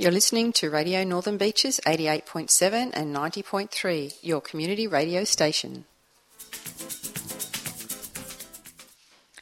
You're listening to Radio Northern Beaches 88.7 and 90.3, your community radio station.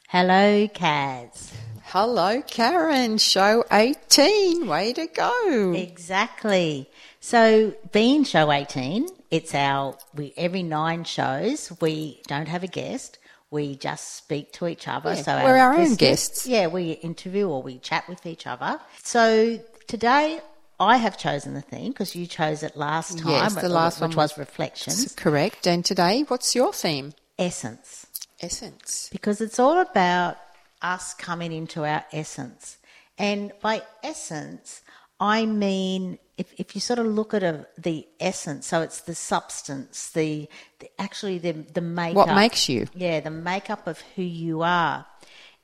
Hello, Kaz. Hello, Karen. Show 18. Way to go. Exactly. So, being show 18, it's our, we every nine shows, we don't have a guest. We just speak to each other. Yeah, so we're our, our own guests. Yeah, we interview or we chat with each other. So today I have chosen the theme because you chose it last time. Yes, the uh, last which one was reflections. Correct. And today, what's your theme? Essence. Essence. Because it's all about us coming into our essence. And by essence, I mean if, if you sort of look at a, the essence, so it's the substance, the, the actually the the makeup. What makes you? Yeah, the makeup of who you are.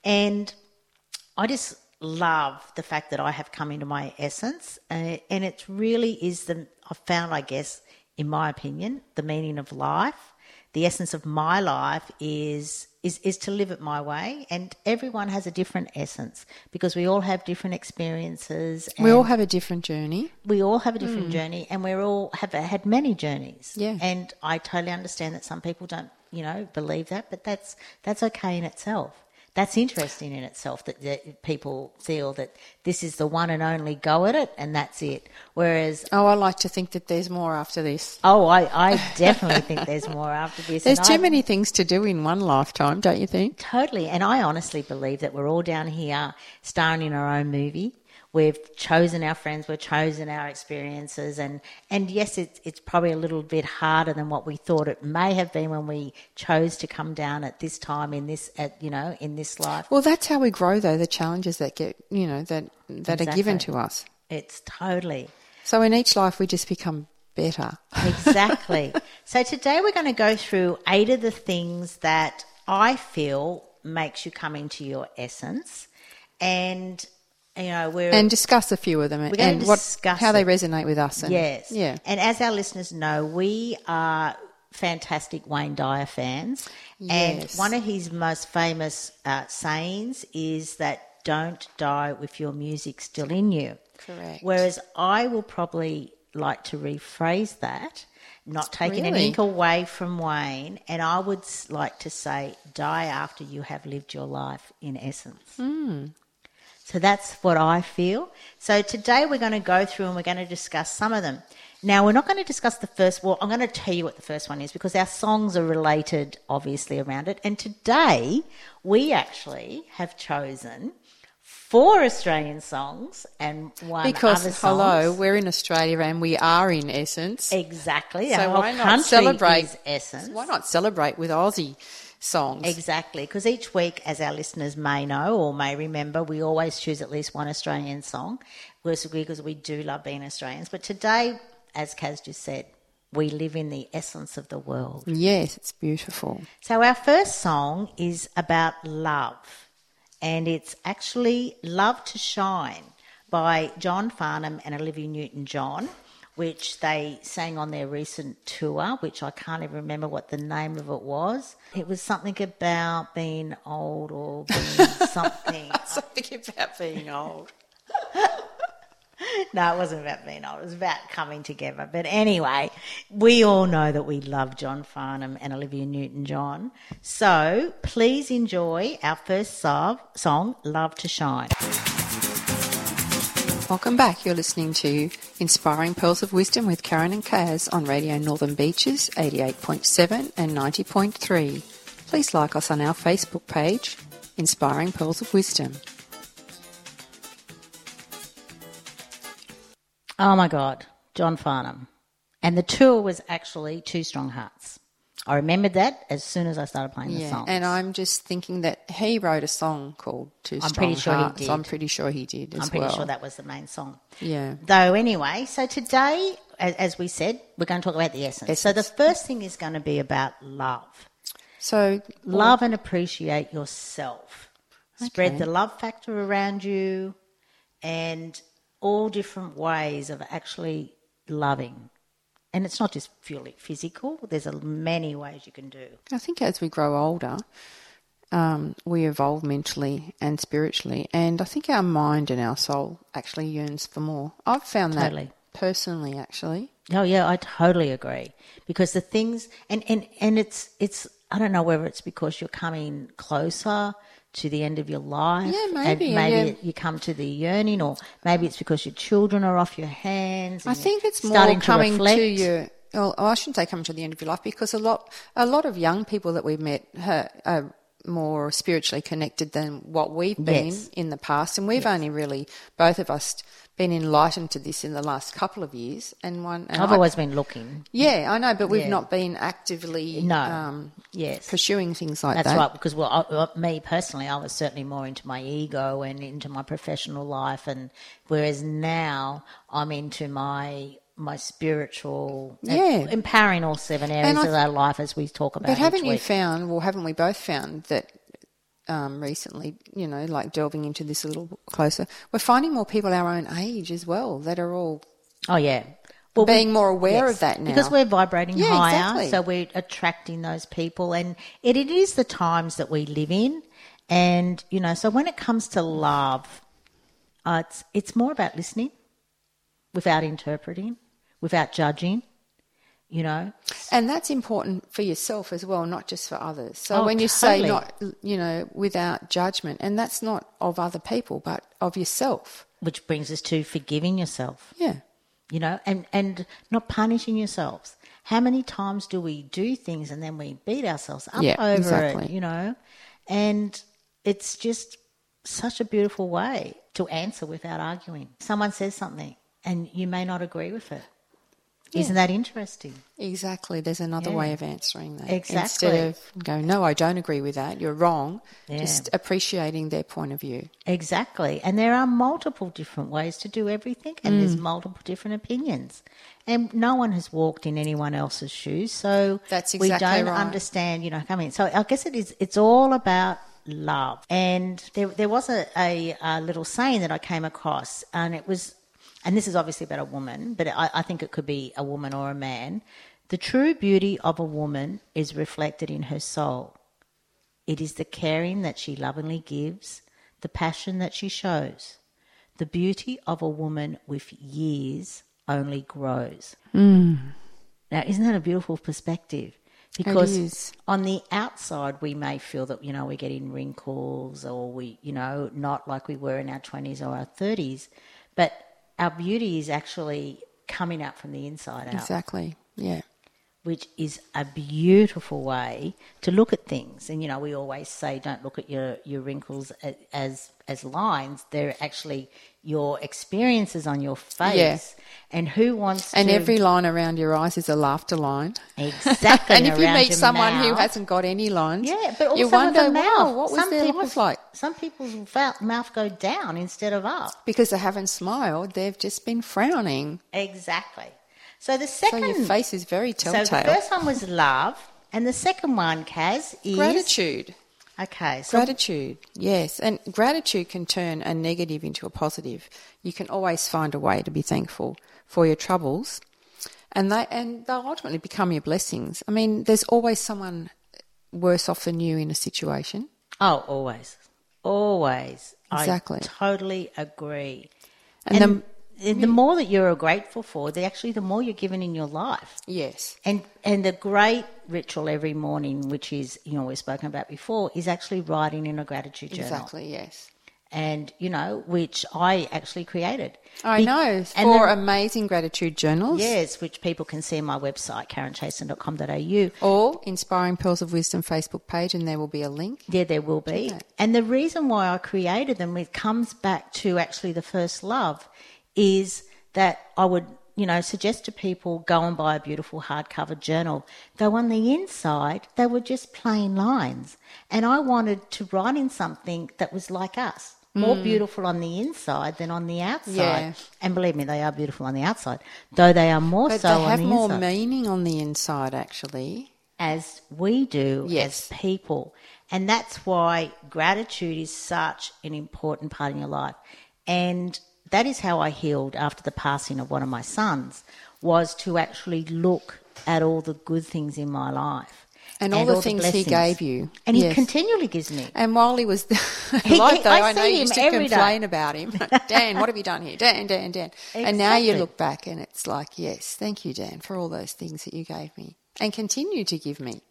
And I just love the fact that I have come into my essence, and it really is the I've found, I guess, in my opinion, the meaning of life. The essence of my life is is is to live it my way, and everyone has a different essence because we all have different experiences. we all have a different journey. We all have a different mm. journey, and we all have had many journeys. Yeah, and I totally understand that some people don't, you know, believe that, but that's that's okay in itself that's interesting in itself that, that, people feel that this is the one and only go at it and that's it. Whereas. Oh, I like to think that there's more after this. Oh, I, I definitely think there's more after this. There's too I, many things to do in one lifetime, don't you think? Totally. And I honestly believe that we're all down here starring in our own movie we've chosen our friends, we've chosen our experiences, and and yes, it's it's probably a little bit harder than what we thought it may have been when we chose to come down at this time in this at you know in this life. Well, that's how we grow, though. The challenges that get you know that that exactly. are given to us. It's totally. So in each life, we just become better. exactly. So today we're going to go through eight of the things that I feel makes you come into your essence. And you know, we're and discuss a few of them we're and what how they resonate with us. And, yes, yeah. And as our listeners know, we are fantastic Wayne Dyer fans, yes. and one of his most famous uh, sayings is that "Don't die with your music still in you." Correct. Whereas I will probably like to rephrase that not taking really? anything away from Wayne, and I would like to say, die after you have lived your life in essence. Mm. So that's what I feel. So today we're going to go through and we're going to discuss some of them. Now, we're not going to discuss the first, well, I'm going to tell you what the first one is because our songs are related, obviously, around it. And today we actually have chosen four Australian songs and one because other hello, we're in Australia and we are in essence. Exactly. So why not celebrate essence? Why not celebrate with Aussie songs. Exactly, because each week, as our listeners may know or may remember, we always choose at least one Australian song We're because we do love being Australians. But today, as Kaz just said, we live in the essence of the world. Yes, it's beautiful. So, our first song is about love, and it's actually Love to Shine by John Farnham and Olivia Newton John which they sang on their recent tour, which I can't even remember what the name of it was. It was something about being old or being something. something about being old. no, it wasn't about being old. It was about coming together. But anyway, we all know that we love John Farnham and Olivia Newton John. So please enjoy our first song, Love to Shine. Welcome back. You're listening to Inspiring Pearls of Wisdom with Karen and Kaz on Radio Northern Beaches 88.7 and 90.3. Please like us on our Facebook page, Inspiring Pearls of Wisdom. Oh my God, John Farnham. And the tour was actually Two Strong Hearts. I remembered that as soon as I started playing the Yeah, song. and I'm just thinking that he wrote a song called Two I'm Strong pretty sure he did. I'm pretty sure he did as I'm pretty well. sure that was the main song. Yeah. Though, anyway, so today, as, as we said, we're going to talk about the essence. So the first thing is going to be about love. So Love and appreciate yourself. Spread the love factor around you and all different ways of actually loving. And it's not just purely physical, there's a, many ways you can do. I think as we grow older, um, we evolve mentally and spiritually, and I think our mind and our soul actually yearns for more. I've found Totally. that personally, actually. Oh yeah, I totally agree. Because the things and, and, and it's it's I don't know whether it's because you're coming closer to the end of your life. Yeah, and maybe, maybe yeah. you come to the yearning or maybe it's because your children are off your hands. I think it's more coming reflect. to you. Well, I shouldn't say coming to the end of your life because a lot, a lot of young people that we've met are more spiritually connected than what we've been Yes. in the past, and we've only really both of us been enlightened to this in the last couple of years. And one, and I've I- always been looking. yeah, I know, but we've Yeah. not been actively No. um, Yes. pursuing things like That's that. That's right, because well, I, uh, me personally, I was certainly more into my ego and into my professional life, and whereas now I'm into my my spiritual, Yeah. empowering all seven areas I of our life as we talk about. But haven't you found, well, haven't we both found that um, recently, you know, like delving into this a little closer, we're finding more people our own age as well that are all Oh yeah. Well, being we- more aware yes, of that now. because we're vibrating Yeah, higher, exactly. so we're attracting those people, and it, it is the times that we live in, and you know, so when it comes to love, uh, it's it's more about listening, without interpreting, without judging, you know. And that's important for yourself as well, not just for others. So Oh, when you say not, you know, without judgment, and that's not of other people, but of yourself. Which brings us to forgiving yourself. Yeah. you know, and, and not punishing yourselves. How many times do we do things and then we beat ourselves up Yeah, over exactly. it, you know? And it's just such a beautiful way to answer without arguing. Someone says something and you may not agree with it. Not that interesting? Exactly. There's another Yeah. way of answering that. Exactly. Instead of going, no, I don't agree with that, you're wrong, Yeah. just appreciating their point of view. Exactly. And there are multiple different ways to do everything, and Mm. there's multiple different opinions. And no one has walked in anyone else's shoes, so That's exactly we don't right. understand, you know, coming. So I guess it is. It's all about love. And there, there was a, a, a little saying that I came across, and it was, and this is obviously about a woman, but I, I think it could be a woman or a man. The true beauty of a woman is reflected in her soul. It is the caring that she lovingly gives, the passion that she shows. The beauty of a woman with years only grows. Mm. Now, isn't that a beautiful perspective? Because on the outside, we may feel that, you know, we're getting wrinkles or we, you know, not like we were in our 20s or our 30s. But our beauty is actually coming out from the inside out Exactly. Yeah. Which is a beautiful way to look at things. And you know, we always say, don't look at your your wrinkles as as lines. They're actually your experiences on your face. Yeah. And who wants And to every line around your eyes is a laughter line. exactly? and if you meet someone who hasn't got any lines, yeah, but also you wonder, mouth. wow, what was some their life like? Some people's mouth go down instead of up. Because they haven't smiled, they've just been frowning. Exactly. So the second. So your face is very telltale. so the first one was love, and the second one, Kaz, is Gratitude. Okay, so Gratitude, yes. And gratitude can turn a negative into a positive. You can always find a way to be thankful for your troubles. And they and they'll ultimately become your blessings. I mean, there's always someone worse off than you in a situation. Oh, always. Always. Exactly. I totally agree. And, And, the, the, the more that you're grateful for, the actually the more you're given in your life. yes. And and the great ritual every morning, which is you know we've spoken about before, is actually writing in a gratitude journal. Exactly, yes. And you know, which I actually created. I Be- know. and For then- amazing gratitude journals. Yes, which people can see on my website, karenchasen.com.au. Or Inspiring Pearls of Wisdom Facebook page, and there will be a link. Yeah, there will be. And the reason why I created them, it comes back to actually the first love, is that I would you know, suggest to people go and buy a beautiful hardcover journal, though on the inside they were just plain lines. And I wanted to write in something that was like us, more beautiful on the inside than on the outside. Mm. Yeah. And believe me, they are beautiful on the outside, though they are more But so they on have more meaning on the inside, actually. as we do Yes. as people. And that's why gratitude is such an important part in your life. And that is how I healed after the passing of one of my sons was to actually look at all the good things in my life. And all the things he gave you. And he continually gives me. And while he was alive, though, I I, know you used to every day. complain about him. Dan, what have you done here? Dan, Dan, Dan. And now you look back and it's like, yes, thank you, Dan, for all those things that you gave me and continue to give me.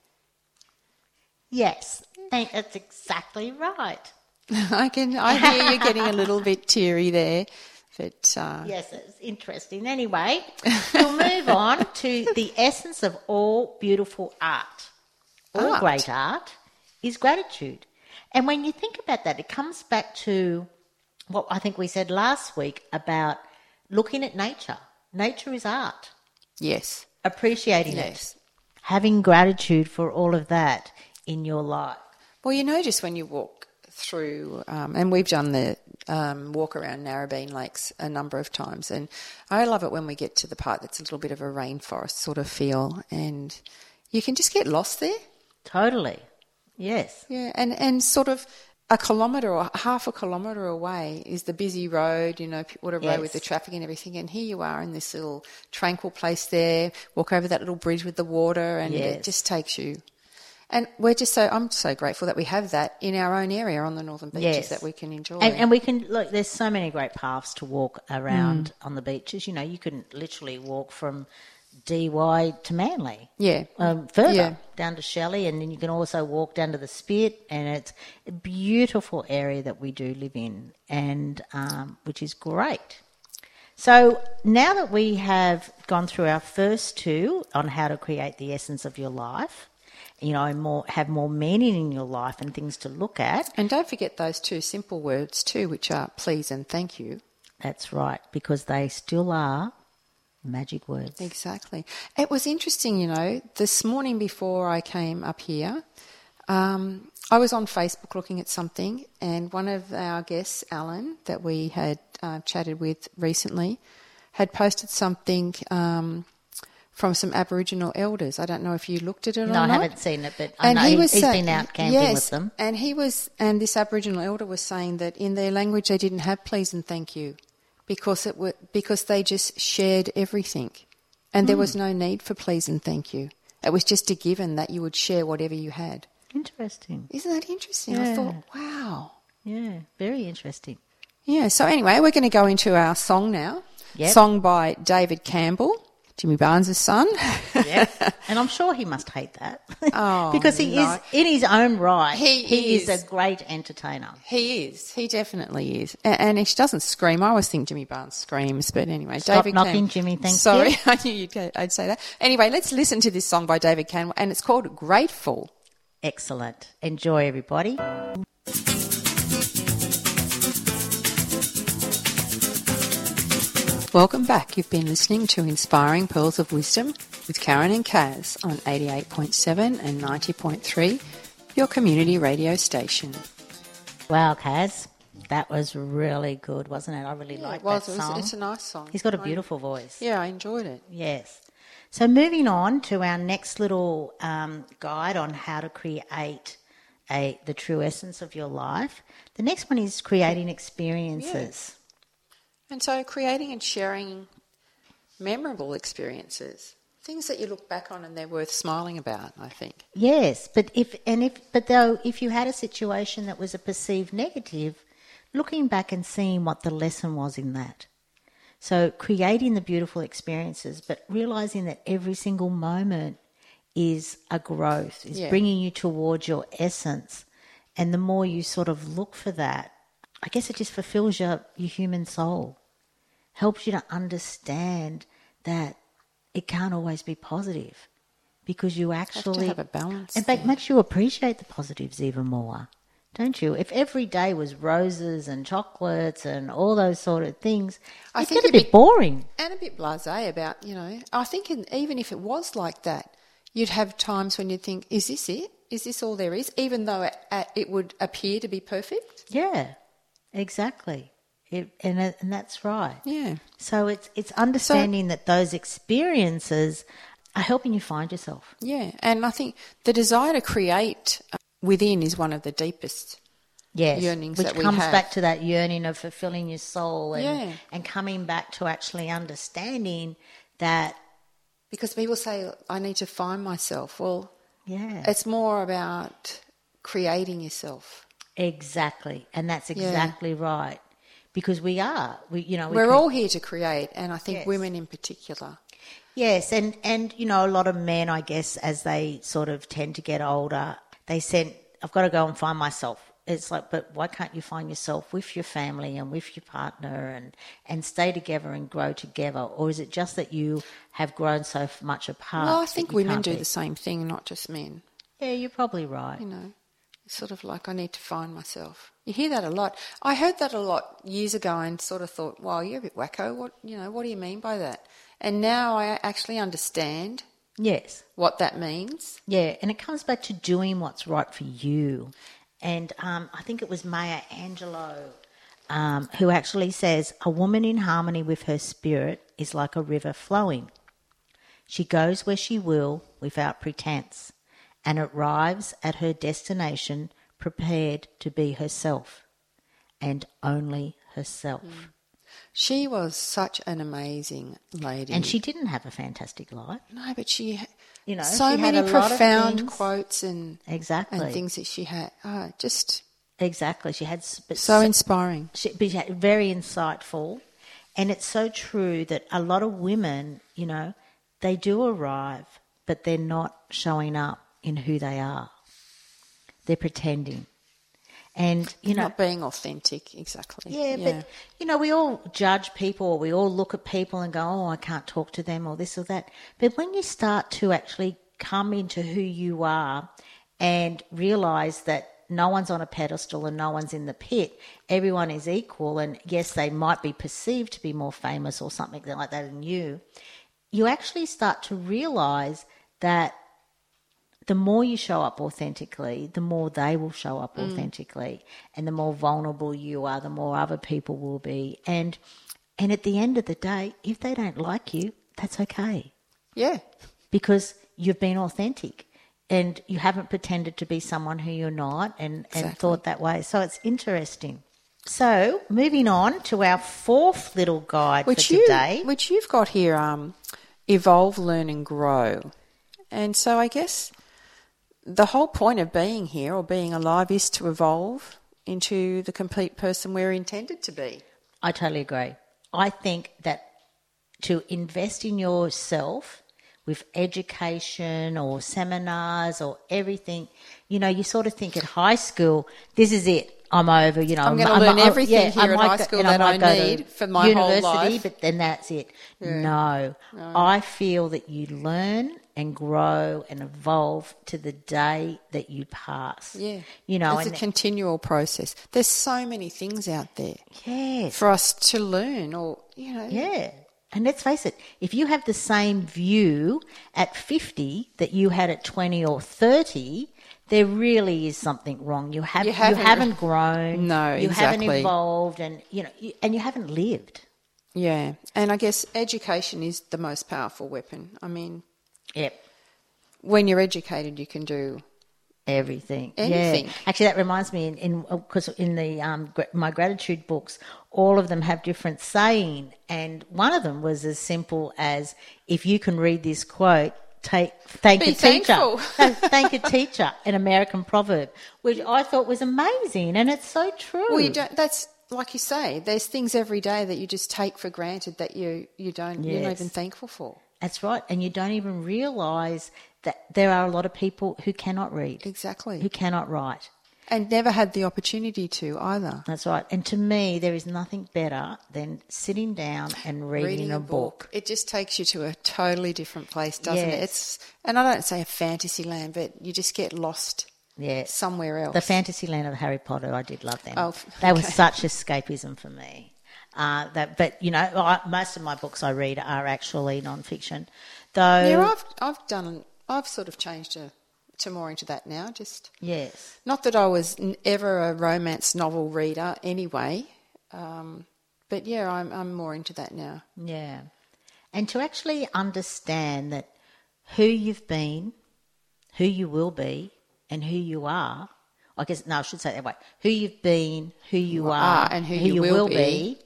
Yes, that's exactly right. I can, I hear you getting a little bit teary there, but uh, Yes, it's interesting. Anyway, we'll move on to the essence of all beautiful art. All Art. great art is gratitude. And when you think about that, it comes back to what I think we said last week about looking at nature. Nature is art, yes, appreciating yes. it, having gratitude for all of that in your life. Well, you notice when you walk through, um, and we've done the um, walk around Narrabeen Lakes a number of times, and I love it when we get to the part that's a little bit of a rainforest sort of feel, and you can just get lost there. Totally. Yes. Yeah, and, and sort of a kilometre or half a kilometre away is the busy road, you know, Water Road with the traffic and everything. And here you are in this little tranquil place there, walk over that little bridge with the water, and it just takes you. And we're just so, I'm so grateful that we have that in our own area on the northern beaches Yes. that we can enjoy. And, and we can look. There's so many great paths to walk around on the beaches. You know, you can literally walk from Dee Why to Manly. yeah. Um, further Yeah. down to Shelly, and then you can also walk down to the Spit, and it's a beautiful area that we do live in, and um, which is great. So now that we have gone through our first two on how to create the essence of your life, you know, more have more meaning in your life and things to look at. And don't forget those two simple words too, which are please and thank you. That's right, because they still are magic words. Exactly. It was interesting, you know, this morning before I came up here, um, I was on Facebook looking at something, and one of our guests, Alan, that we had uh, chatted with recently, had posted something um, from some Aboriginal elders. I don't know if you looked at it No, or not. No, I haven't seen it, but I know he, has been out camping yes, with them. And he was, and this Aboriginal elder was saying that in their language they didn't have please and thank you, because it were, because they just shared everything, and there Hmm. was no need for please and thank you. It was just a given that you would share whatever you had. Interesting. Isn't that interesting? I thought, wow. Yeah, very interesting. Yeah. So anyway, we're going to go into our song now. Yep. Song by David Campbell, Jimmy Barnes' son. Yeah, and I'm sure he must hate that Oh, because he no. is in his own right. He is. is. a great entertainer. He is. He definitely is. A- And he doesn't scream. I always think Jimmy Barnes screams, but anyway, Stop David knocking, Jimmy, thank Sorry, you. I knew you'd go, I'd say that. Anyway, let's listen to this song by David Campbell, and it's called Grateful. Excellent. Enjoy, everybody. Welcome back. You've been listening to Inspiring Pearls of Wisdom with Karen and Kaz on 88.7 and 90.3, your community radio station. Wow, Kaz, that was really good, wasn't it? I really liked it was. that It was- song. It's a nice song. He's got a beautiful voice. Yeah, I enjoyed it. Yes. So moving on to our next little um, guide on how to create a the true essence of your life. The next one is creating experiences. And so creating and sharing memorable experiences, things that you look back on and they're worth smiling about, I think. Yes, but if and if but though if you had a situation that was a perceived negative, looking back and seeing what the lesson was in that. So creating the beautiful experiences, but realizing that every single moment is a growth, is Yeah. bringing you towards your essence, and the more you sort of look for that, I guess it just fulfills your your human soul, helps you to understand that it can't always be positive because you Have actually have a balance. in fact, makes you appreciate the positives even more don't you? If every day was roses and chocolates and all those sort of things, I it's think a bit be- boring. and a bit blasé about, you know. I think in, even if it was like that, you'd have times when you'd think, is this it? Is this all there is? Even though it, uh, it would appear to be perfect. Yeah, exactly. It, and and that's right. Yeah. So it's it's understanding that those experiences are helping you find yourself. Yeah. And I think the desire to create uh, within is one of the deepest. Yes, Yearnings which that we comes have. back to that yearning of fulfilling your soul and Yeah. and coming back to actually understanding that. Because people say, I need to find myself. Well, Yeah, it's more about creating yourself. Exactly, and that's exactly right. Because we are, we you know, we We're can- all here to create, and I think Yes. women in particular. Yes, and and you know a lot of men, I guess, as they sort of tend to get older, they said, "I've got to go and find myself." It's like, but why can't you find yourself with your family and with your partner and and stay together and grow together, or is it just that you have grown so much apart? Well, I think women do be? the same thing, not just men. Yeah, you're probably right. You know, it's sort of like I need to find myself. You hear that a lot. I heard that a lot years ago and sort of thought, "Well, you're a bit wacko. What you know? What do you mean by that?" And now I actually understand Yes. what that means. Yeah, and it comes back to doing what's right for you. And um, I think it was Maya Angelou um, who actually says, A woman in harmony with her spirit is like a river flowing. She goes where she will without pretense and arrives at her destination prepared to be herself and only herself. Mm. She was such an amazing lady. And she didn't have a fantastic life. no, but she, You know, so she had many a lot of profound quotes and Exactly. and things that she had. Oh, just Exactly. She had s- but so inspiring. she, but yeah, very insightful. And it's so true that a lot of women, you know, they do arrive, but they're not showing up in who they are. They're pretending. And, you know, not being authentic, exactly. yeah, but, you know, we all judge people or we all look at people and go, oh, I can't talk to them or this or that. But when you start to actually come into who you are and realize that no one's on a pedestal and no one's in the pit, everyone is equal, and yes, they might be perceived to be more famous or something like that than you, you actually start to realize that the more you show up authentically, the more they will show up authentically, and the more vulnerable you are, the more other people will be. And and at the end of the day, if they don't like you, that's okay yeah, because you've been authentic and you haven't pretended to be someone who you're not and, and thought that way. So it's interesting. So moving on to our fourth little guide which for you today. which you've got here, um, evolve, learn, and grow. And so I guess the whole point of being here or being alive is to evolve into the complete person we're intended to be. I totally agree. I think that to invest in yourself with education or seminars or everything, you know, you sort of think at high school, this is it. I'm over, you know. I'm gonna I learn might- everything here at high school that might I need for my whole university, life. But then that's it. No, I feel that you learn and grow and evolve to the day that you pass. Yeah. You know, it's a continual process. There's so many things out there yes. for us to learn or, you know. Yeah. And let's face it, if you have the same view at 50 that you had at 20 or 30, there really is something wrong. You, have, You you haven't- haven't, grown. No, You haven't evolved and, you know, you, and you haven't lived. Yeah. And I guess education is the most powerful weapon. I mean, Yep. when you're educated, you can do Everything. Anything. Yeah. Actually, that reminds me, in in because in the um, my gratitude books, all of them have different saying, and one of them was as simple as, "If you can read this quote, take thank Be a teacher, thankful. No, thank a teacher." An American proverb, which I thought was amazing, and it's so true. Well, you don't. That's like you say. There's things every day that you just take for granted that you you don't. You're not even thankful for. That's right, and you don't even realise that there are a lot of people who cannot read, Exactly. who cannot write. And never had the opportunity to either. That's right. And to me, there is nothing better than sitting down and reading, a, book. It just takes you to a totally different place, doesn't it? It's and I don't say a fantasy land, but you just get lost Yeah. somewhere else. The fantasy land of Harry Potter, I did love them. Oh, f- they were such escapism for me. Uh, that, but you know, I, most of my books I read are actually non-fiction. Though, yeah, I've I've done. I've sort of changed to, to more into that now. Just yes, not that I was n- ever a romance novel reader anyway, um, but yeah, I'm I'm more into that now. yeah, and to actually understand that who you've been, who you will be, and who you are. I guess no, I should say it that way. Who you've been, who you are, are, and who you will be.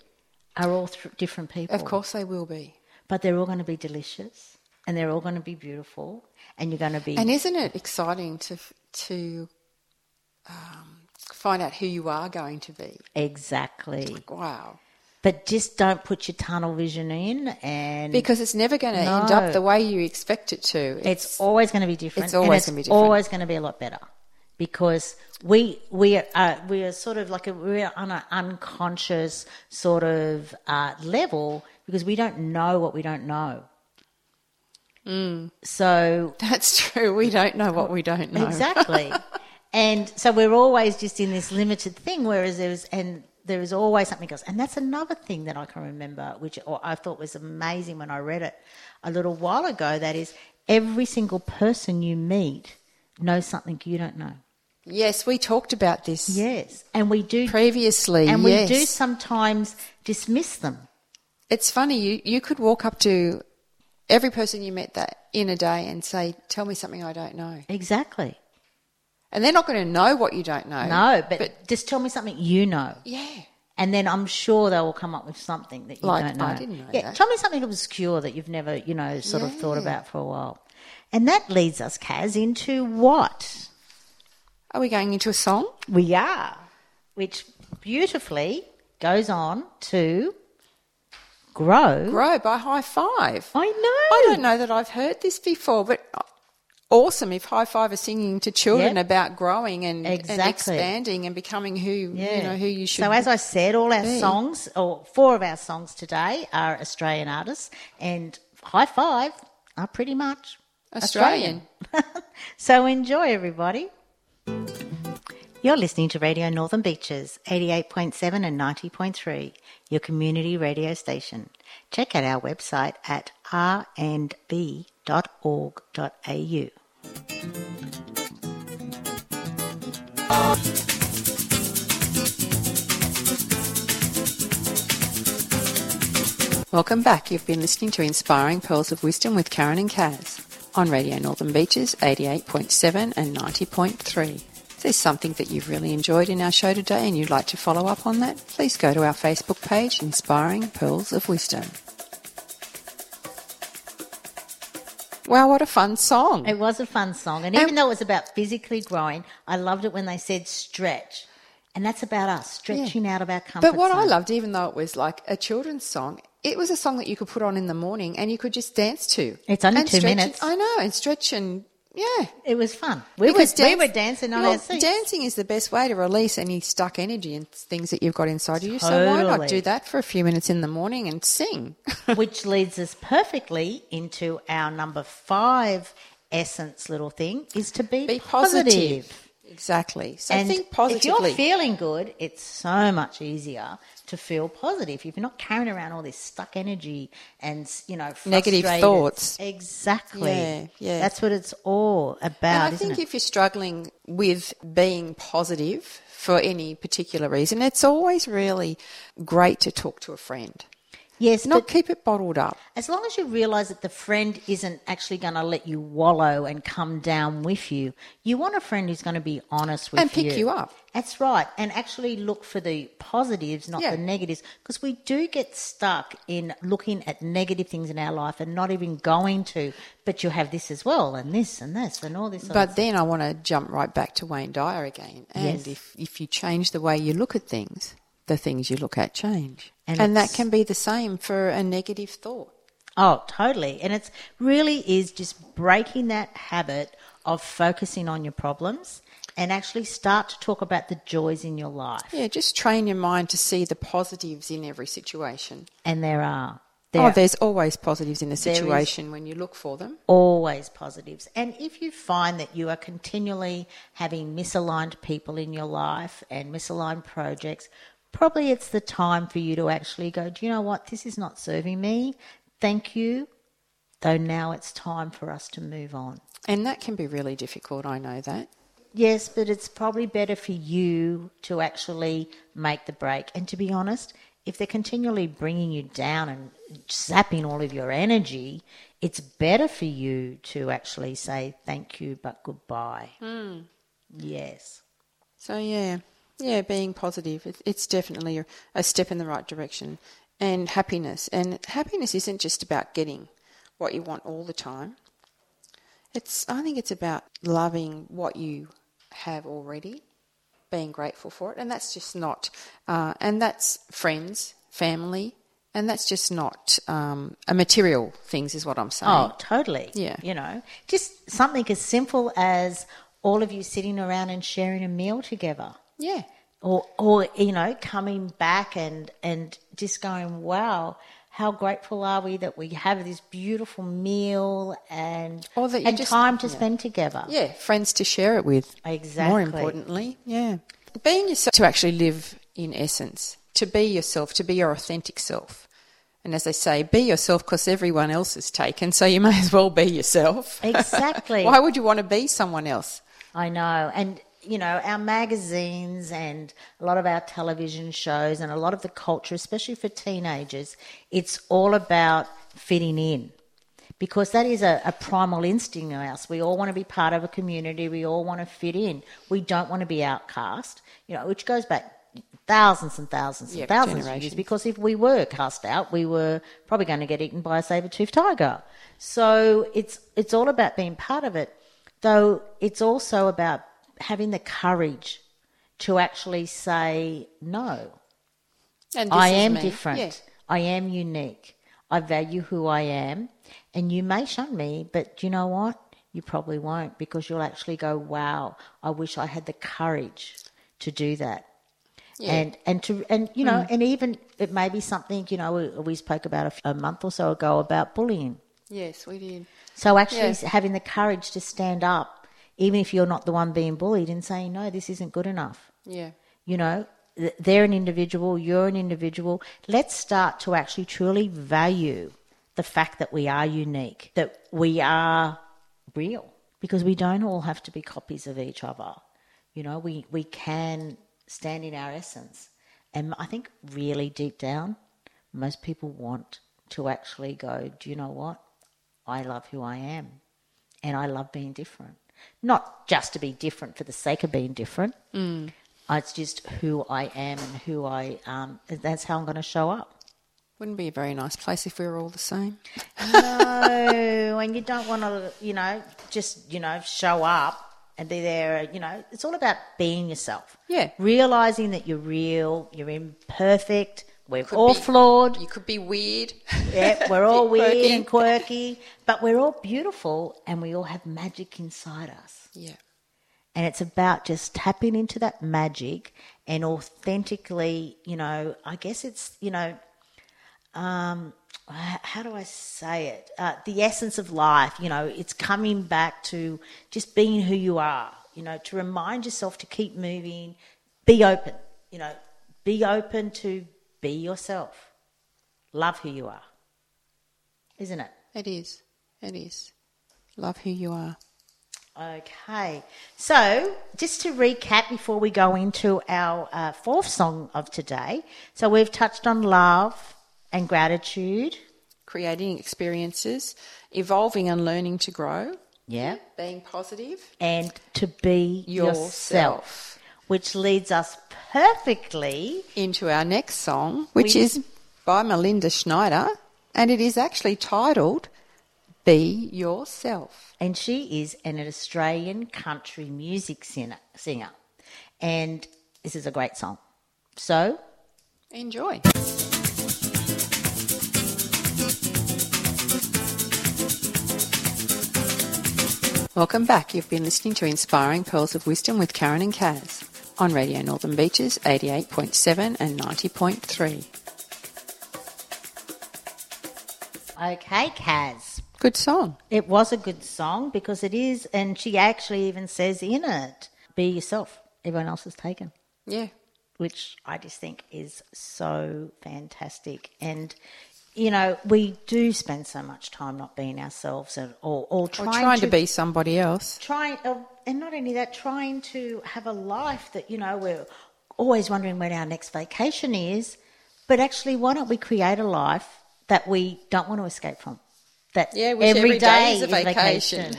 Are all th- different people. Of course, they will be. but they're all going to be delicious, and they're all going to be beautiful, and you're going to be And isn't it exciting to to um, find out who you are going to be? exactly. Wow. But just don't put your tunnel vision in, and Because it's never going to end up the way you expect it to. it's always going to be different. it's always gonna be different. Always going to be a lot better because we we are we are sort of like a, we're on an unconscious sort of uh, level because we don't know what we don't know. Mm. So That's true. We don't know what we don't know. Exactly. and so we're always just in this limited thing, whereas there's, and there is always something else. And that's another thing that I can remember, which or I thought was amazing when I read it a little while ago. That is, every single person you meet knows something you don't know. Yes, we talked about this Yes. And we do, previously. and yes. we do sometimes dismiss them. It's funny. You you could walk up to every person you met that in a day and say, "Tell me something I don't know," Exactly. and they're not going to know what you don't know. No, but, just tell me something you know. yeah, And then I'm sure they will come up with something that you Like, don't know. I didn't know yeah, that. tell me something obscure that you've never, you know, sort of thought about for a while. And that leads us, Kaz, into what are we going into a song? we are, which beautifully goes on to grow. Grow by Hi-5. I know. I don't know that I've heard this before, but awesome if Hi-5 are singing to children Yep. about growing and, and expanding and becoming who you know who you should. So as I said, all our be. songs, or four of our songs today, are Australian artists, and Hi-5 are pretty much Australian. so enjoy, everybody. You're listening to Radio Northern Beaches, 88.7 and 90.3, your community radio station. Check out our website at rnb.org.au. Welcome back. You've been listening to Inspiring Pearls of Wisdom with Karen and Kaz on Radio Northern Beaches 88.7 and 90.3. If there's something that you've really enjoyed in our show today and you'd like to follow up on that, please go to our Facebook page, Inspiring Pearls of Wisdom. Wow, what a fun song. It was a fun song, and even though it was about physically growing, I loved it when they said stretch. And that's about us, stretching out of our comfort But what I loved, even though it was like a children's song, it was a song that you could put on in the morning and you could just dance to. It's only two minutes. I know, and stretch and yeah. It was fun. We, were, Because we were dancing on well, our seats. Dancing is the best way to release any stuck energy and things that you've got inside of you. So why not do that for a few minutes in the morning and sing? which leads us perfectly into our number five essence little thing is to be, Be positive. Exactly. So And think if you're feeling good, it's so much easier to feel positive. If you're not carrying around all this stuck energy and you know Negative thoughts. exactly. Yeah, yeah. That's what it's all about. and I think it? if you're struggling with being positive for any particular reason, it's always really great to talk to a friend. Yes, Not keep it bottled up. as long as you realise that the friend isn't actually going to let you wallow and come down with you, you want a friend who's going to be honest with you. And pick you up. That's right, and actually look for the positives, not Yeah. the negatives, because we do get stuck in looking at negative things in our life and not even going to. But you have this as well, and this and this and all this. But then I want to jump right back to Wayne Dyer again. And Yes. if, if you change the way you look at things, the things you look at change. And And, that can be the same for a negative thought. Oh, totally. And it's really is just breaking that habit of focusing on your problems and actually start to talk about the joys in your life. Yeah, just train your mind to see the positives in every situation. And there are. There oh, there's always positives in a situation when you look for them. always positives. And if you find that you are continually having misaligned people in your life and misaligned projects, probably it's the time for you to actually go, do you know what? This is not serving me. Thank you. Though now it's time for us to move on. And that can be really difficult, I know that. Yes, but it's probably better for you to actually make the break. And to be honest, if they're continually bringing you down and sapping all of your energy, it's better for you to actually say thank you but goodbye. Hmm. Yes. So, yeah, yeah, being positive, it, it's definitely a, a step in the right direction. And happiness. And happiness isn't just about getting what you want all the time. It's, I think it's about loving what you have already, being grateful for it. And that's just not, uh, and that's friends, family, and that's just not um, a material things, is what I'm saying. Oh, totally. Yeah. You know, just something as simple as all of you sitting around and sharing a meal together. Yeah. or or you know coming back and and just going wow how grateful are we that we have this beautiful meal and Or that and just- time to yeah. spend together Yeah, friends to share it with. Exactly. More importantly, yeah. Being yourself to actually live in essence, to be yourself, to be your authentic self. And as they say, be yourself because everyone else is taken, so you may as well be yourself. Exactly. Why would you want to be someone else? I know. And, you know, our magazines and a lot of our television shows and a lot of the culture, especially for teenagers, it's all about fitting in. Because that is a, a primal instinct in us. We all want to be part of a community. We all want to fit in. We don't want to be outcast, you know, which goes back thousands and thousands Yeah, and thousands of years. Because if we were cast out, we were probably going to get eaten by a saber-toothed tiger. So it's it's all about being part of it, though. It's also about having the courage to actually say no. And I am me. different. Yeah. I am unique. I value who I am, and you may shun me, but you know what? You probably won't because you'll actually go, "Wow, I wish I had the courage to do that." Yeah. And and to and you know, mm. and even it may be something you know we, we spoke about a month or so ago about bullying. Yes, we did. So actually Yeah. having the courage to stand up, even if you're not the one being bullied, and saying, "No, this isn't good enough." Yeah. You know, they're an individual, you're an individual. Let's start to actually truly value the fact that we are unique, that we are real, because we don't all have to be copies of each other. You know, we, we can stand in our essence. And I think really deep down, most people want to actually go, do you know what? I love who I am and I love being different. Not just to be different for the sake of being different. Mm. It's just who I am and who I um. That's how I'm going to show up. Wouldn't be a very nice place if we were all the same. No, and you don't want to, you know, just you know show up and be there. You know, it's all about being yourself. Yeah. realizing that you're real, you're imperfect. We're all be- flawed. You could be weird. Yeah, we're all weird quirky. and quirky, but we're all beautiful and we all have magic inside us. Yeah. And it's about just tapping into that magic and authentically, you know, I guess it's, you know, um, how do I say it? Uh, the essence of life, you know, it's coming back to just being who you are, you know, to remind yourself to keep moving, be open, you know, be open to be yourself, love who you are, isn't it? It is. It is. Love who you are. Okay, so just to recap before we go into our uh, fourth song of today. So we've touched on love and gratitude. Creating experiences, evolving and learning to grow, Yeah. being positive. And to be yourself, Yourself. Which leads us perfectly. Into our next song, which We- is by Melinda Schneider, and it is actually titled Be Yourself. And she is an Australian country music singer, singer. And this is a great song. So Enjoy. Welcome back. You've been listening to Inspiring Pearls of Wisdom with Karen and Kaz on Radio Northern Beaches 88.7 and 90.3. Okay, Kaz. Good song. It was a good song because it is, and she actually even says in it, be yourself. Everyone else is taken. Yeah. which I just think is so fantastic. And you know, we do spend so much time not being ourselves, and or, or Or trying, trying to be somebody else. trying, uh, and not only that, trying to have a life that you know we're always wondering when our next vacation is. But actually, why don't we create a life that we don't want to escape from? That Yeah, every day is a is vacation.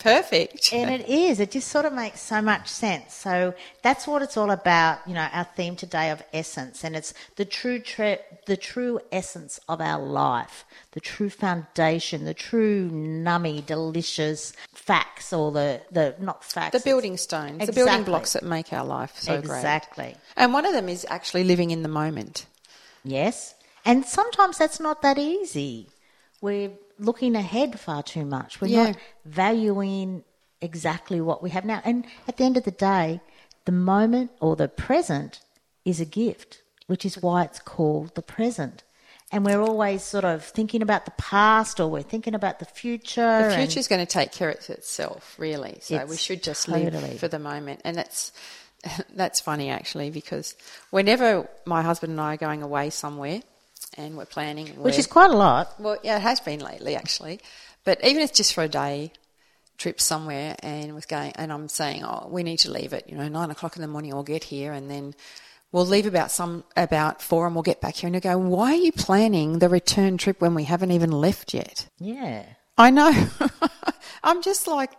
Perfect. and it is. It just sort of makes so much sense. So that's what it's all about. You know, our theme today of essence, and it's the true, tre- the true essence of our life, the true foundation, the true nummy, delicious facts, or the the not facts, the building stones, the building blocks that make our life so great. exactly. And one of them is actually living in the moment. Yes, and sometimes that's not that easy. We're looking ahead far too much. We're Yeah. not valuing exactly what we have now. And at the end of the day, the moment or the present is a gift, which is why it's called the present. And we're always sort of thinking about the past or we're thinking about the future. The and- future's going to take care of itself, really. So we should just totally. live for the moment. And that's that's funny actually because whenever my husband and I are going away somewhere and we're planning, which we're- is quite a lot. well, yeah, it has been lately actually. But even if it's just for a day trip somewhere and was going and I'm saying, Oh, we need to leave at, you know, nine o'clock in the morning we'll get here and then we'll leave about some about four and we'll get back here and you go, Why are you planning the return trip when we haven't even left yet? Yeah. I know. I'm just like,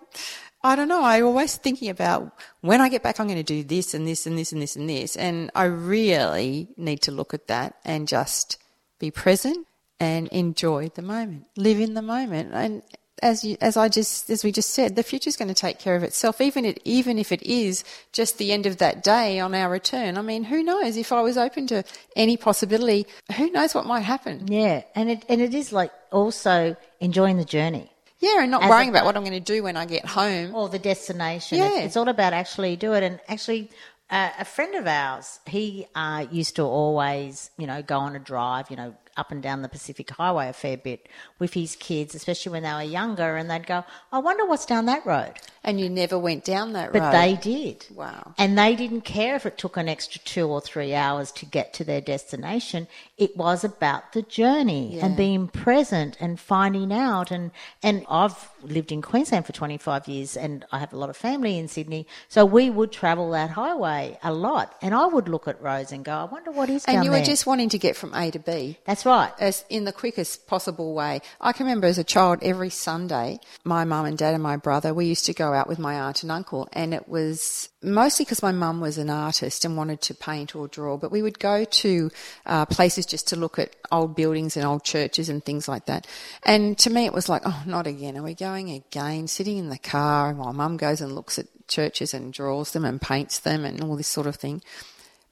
I don't know. I'm always thinking about when I get back, I'm going to do this and this and this and this and this. And I really need to look at that and just be present and enjoy the moment, live in the moment. And as you, as I just, as we just said, the future's going to take care of itself, even it, even if it is just the end of that day on our return. I mean, who knows? If I was open to any possibility, who knows what might happen? Yeah. And it, and it is like also enjoying the journey. Yeah, and not As worrying a- about what I'm going to do when I get home. or the destination. Yeah. It's, it's all about actually do it. And actually, a friend of ours, he uh, used to always, you know, go on a drive, you know, up and down the Pacific Highway a fair bit with his kids, especially when they were younger, and they'd go, "I wonder what's down that road." And you never went down that But road. But they did. Wow. And they didn't care if it took an extra two or three hours to get to their destination. It was about the journey and being present and finding out. And, and I've lived in Queensland for 25 years and I have a lot of family in Sydney. So we would travel that highway a lot. And I would look at roads and go, I wonder what is and down you were there. just wanting to get from A to B. That's right. as in the quickest possible way. I can remember as a child every Sunday, my mum and dad and my brother, we used to go out with my aunt and uncle, and it was mostly because my mum was an artist and wanted to paint or draw, but we would go to uh, places just to look at old buildings and old churches and things like that. And to me, it was like, oh, not again. Are we going again? Sitting in the car while mum goes and looks at churches and draws them and paints them and all this sort of thing.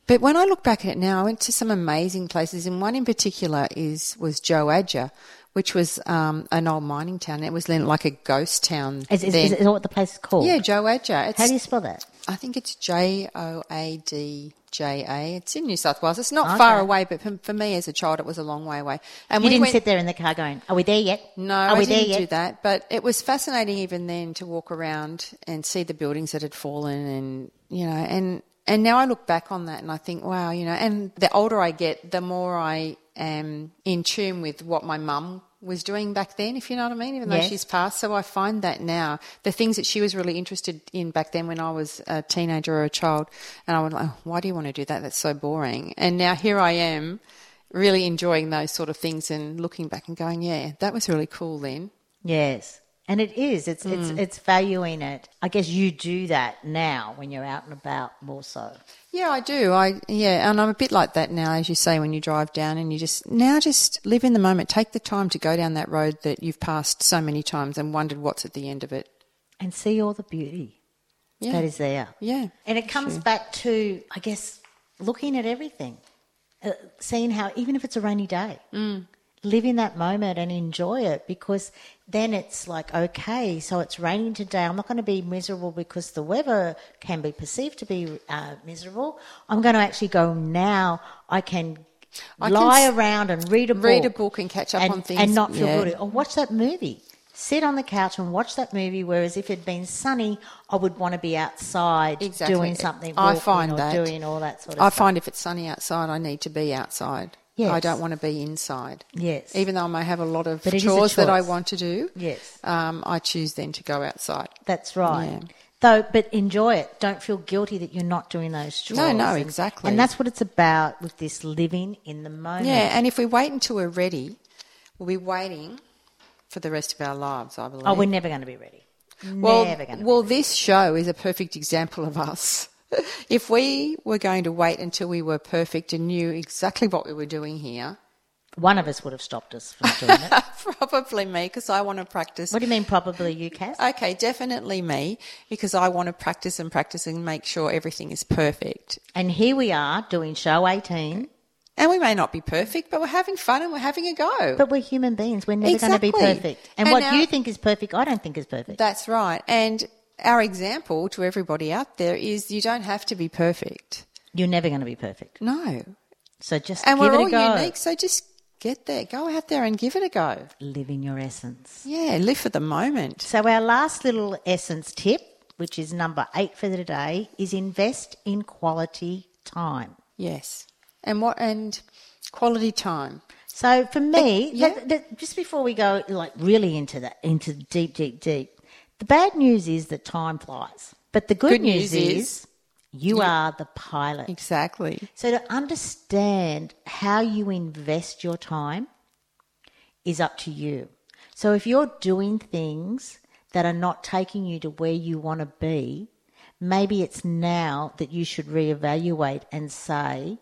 But when I look back at it now, I went to some amazing places, and one in particular is was Joadja, which was um, an old mining town. It was like a ghost town. Is, is, is, is that what the place is called? yeah, Joadja. It's, How do you spell that? I think it's J O A D J A. It's in New South Wales. It's not Okay. far away, but for, for me as a child, it was a long way away. And You we didn't went, sit there in the car going, Are we there yet? no, Are I we there didn't yet? do that. But it was fascinating even then to walk around and see the buildings that had fallen and, you know, and, and now I look back on that and I think, wow, you know, and the older I get, the more I am in tune with what my mum was doing back then, if you know what I mean, even though Yes. she's passed. So I find that now, the things that she was really interested in back then when I was a teenager or a child, and I would like, oh, why do you want to do that? That's so boring. And now here I am really enjoying those sort of things and looking back and going, yeah, that was really cool then. Yes. And it is. It's Mm. it's it's valuing it. I guess you do that now when you're out and about more so. Yeah, I do. I yeah, and I'm a bit like that now, as you say, when you drive down and you just now just live in the moment. Take the time to go down that road that you've passed so many times and wondered what's at the end of it. And see all the beauty Yeah, that is there. yeah, And it comes back to, I guess, looking at everything, uh, seeing how, even if it's a rainy day, Mm. live in that moment and enjoy it because then it's like, okay, so it's raining today. I'm not going to be miserable because the weather can be perceived to be uh, miserable. I'm going to actually go now. I can I lie s- around and read a book. Read a book and catch up and, on things. and not feel yeah. good. Or watch that movie. Sit on the couch and watch that movie. Whereas if it'd been sunny, I would want to be outside Exactly. doing something. I find or that. doing all that sort of I stuff. find if it's sunny outside, I need to be outside. Yes. I don't want to be inside. yes, Even though I may have a lot of But it is chores that I want to do, yes, um, I choose then to go outside. that's right. Yeah. Though, but enjoy it. Don't feel guilty that you're not doing those chores. No, no, And- exactly. And that's what it's about with this living in the moment. Yeah, and if we wait until we're ready, we'll be waiting for the rest of our lives, I believe. Oh, we're never going to be ready. well, never going to. well, this show is a perfect example of us. if we were going to wait until we were perfect and knew exactly what we were doing here, One of us would have stopped us from doing it. probably me, because I want to practice. what do you mean? Probably you, Kaz? Okay, definitely me, because I want to practice and practice and make sure everything is perfect. And here we are doing show 18, And we may not be perfect, but we're having fun and we're having a go. but we're human beings. We're never going to be perfect. And, And what now- you think is perfect, I don't think is perfect. That's right. And our example to everybody out there is you don't have to be perfect. You're never going to be perfect. No. So just And give we're it all a go. unique, so just get there. Go out there and give it a go. Live in your essence. Yeah, live for the moment. So our last little essence tip, which is number eight for the day, is invest in quality time. Yes. And what and quality time. So for me, yeah. that- that- just before we go like really into that, into deep, deep, deep, the bad news is that time flies. But the good, Good news, news is, is- you are the pilot. Exactly. So to understand how you invest your time is up to you. So if you're doing things that are not taking you to where you want to be, maybe it's now that you should reevaluate and say,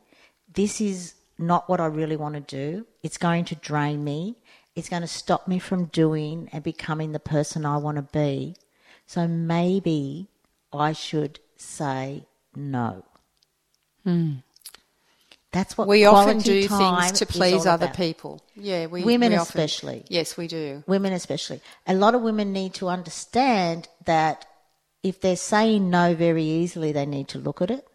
this is not what I really want to do. It's going to drain me. It's going to stop me from doing and becoming the person I want to be. So maybe I should say no. That's what Hmm. We often do things to please other about. people. Yeah, we Women we often- especially. yes, we do. Women especially. A lot of women need to understand that if they're saying no very easily, they need to look at it.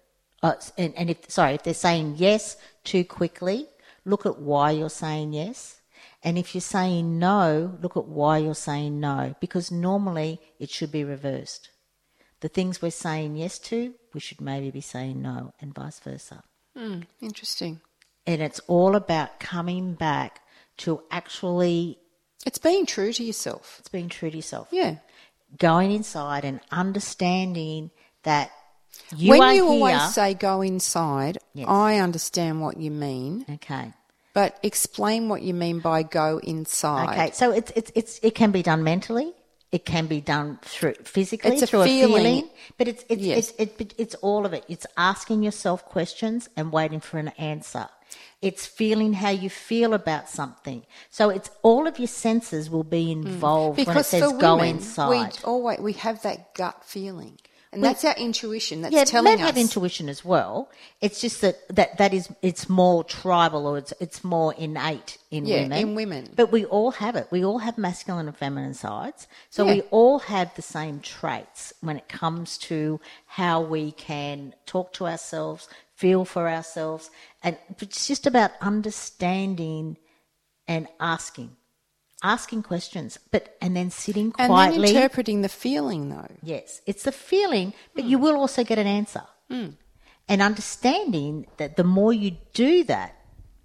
Uh, and, and if sorry, if they're saying yes too quickly, look at why you're saying yes. And if you're saying no, look at why you're saying no. Because normally it should be reversed. The things we're saying yes to, we should maybe be saying no, and vice versa. Hmm, interesting. And it's all about coming back to actually It's being true to yourself. it's being true to yourself. Yeah. Going inside and understanding that you when you here. always say go inside, Yes. I understand what you mean, okay. But explain what you mean by go inside. Okay. So it's it's it's it can be done mentally. It can be done through physically It's a through feeling. a feeling, but it's it's, Yes. it's it's it's all of it. It's asking yourself questions and waiting for an answer. It's feeling how you feel about something. So it's all of your senses will be involved when it Hmm. Because says for go inside. we always we have that gut feeling, and that's our intuition. That's telling us. yeah, telling men us. have intuition as well. It's just that, that that is it's more tribal or it's it's more innate in Yeah, women. in women. But we all have it. We all have masculine and feminine sides. So Yeah. we all have the same traits when it comes to how we can talk to ourselves, feel for ourselves, and it's just about understanding and asking. Asking questions, but and then sitting and quietly. then interpreting the feeling, though. Yes, it's the feeling, but you will also get an answer. Hmm. And understanding that the more you do that,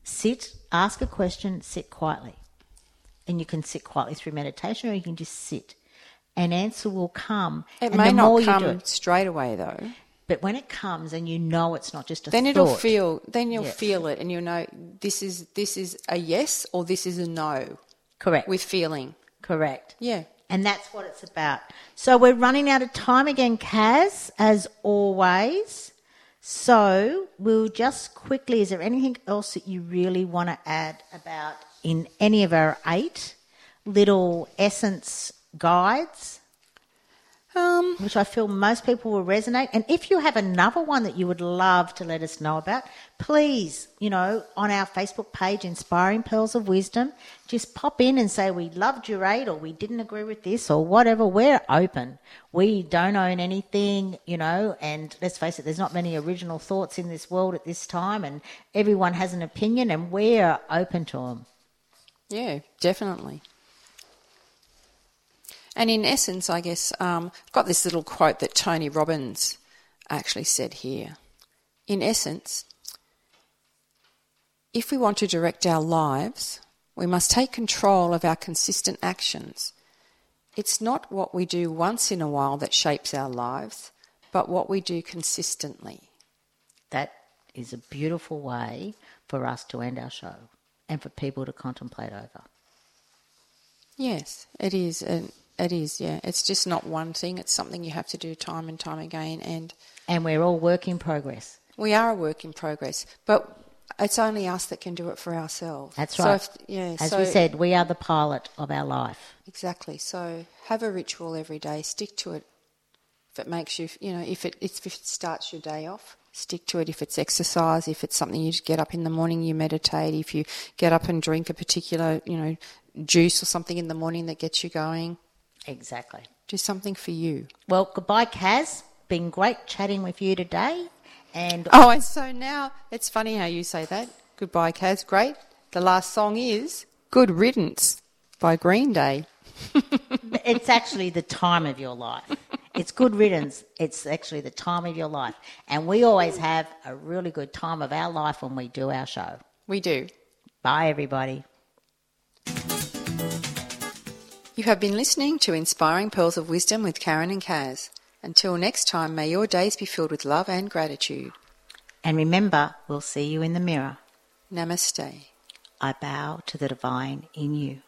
sit, ask a question, sit quietly. And you can sit quietly through meditation or you can just sit. An answer will come. It and may the not more come it, straight away, though. but when it comes and you know it's not just a Then it'll thought, feel. Then you'll Yes. feel it, and you'll know this is this is a yes or this is a no correct. with feeling. correct. Yeah. And that's what it's about. So we're running out of time again, Kaz, as always. So we'll just quickly, is there anything else that you really want to add about in any of our eight little essence guides? Um, which I feel most people will resonate. And if you have another one that you would love to let us know about, please, you know, on our Facebook page, Inspiring Pearls of Wisdom, just pop in and say we loved your aid or we didn't agree with this or whatever. We're open. We don't own anything, you know, and let's face it, there's not many original thoughts in this world at this time, and everyone has an opinion, and we're open to them. yeah, definitely. And in essence, I guess um, I've got this little quote that Tony Robbins actually said here. In essence, if we want to direct our lives, we must take control of our consistent actions. It's not what we do once in a while that shapes our lives, but what we do consistently. That is a beautiful way for us to end our show and for people to contemplate over. Yes, it is. And it is, yeah. It's just not one thing. It's something you have to do time and time again. And And we're all work in progress. we are a work in progress, but it's only us that can do it for ourselves. That's So right. if- yeah. As so we said, we are the pilot of our life. exactly. So have a ritual every day. Stick to it. If it makes you, you know, if it if it starts your day off, stick to it. If it's exercise, if it's something you just get up in the morning, you meditate. If you get up and drink a particular, you know, juice or something in the morning that gets you going, Exactly. do something for you. Well, goodbye, Kaz. Been great chatting with you today. And Oh, and so now it's funny how you say that. Goodbye, Kaz. Great. The last song is Good Riddance by Green Day. it's actually the time of your life. It's good riddance. It's actually the time of your life. And we always have a really good time of our life when we do our show. We do. Bye, everybody. You have been listening to Inspiring Pearls of Wisdom with Karen and Kaz. Until next time, may your days be filled with love and gratitude. And remember, we'll see you in the mirror. Namaste. I bow to the divine in you.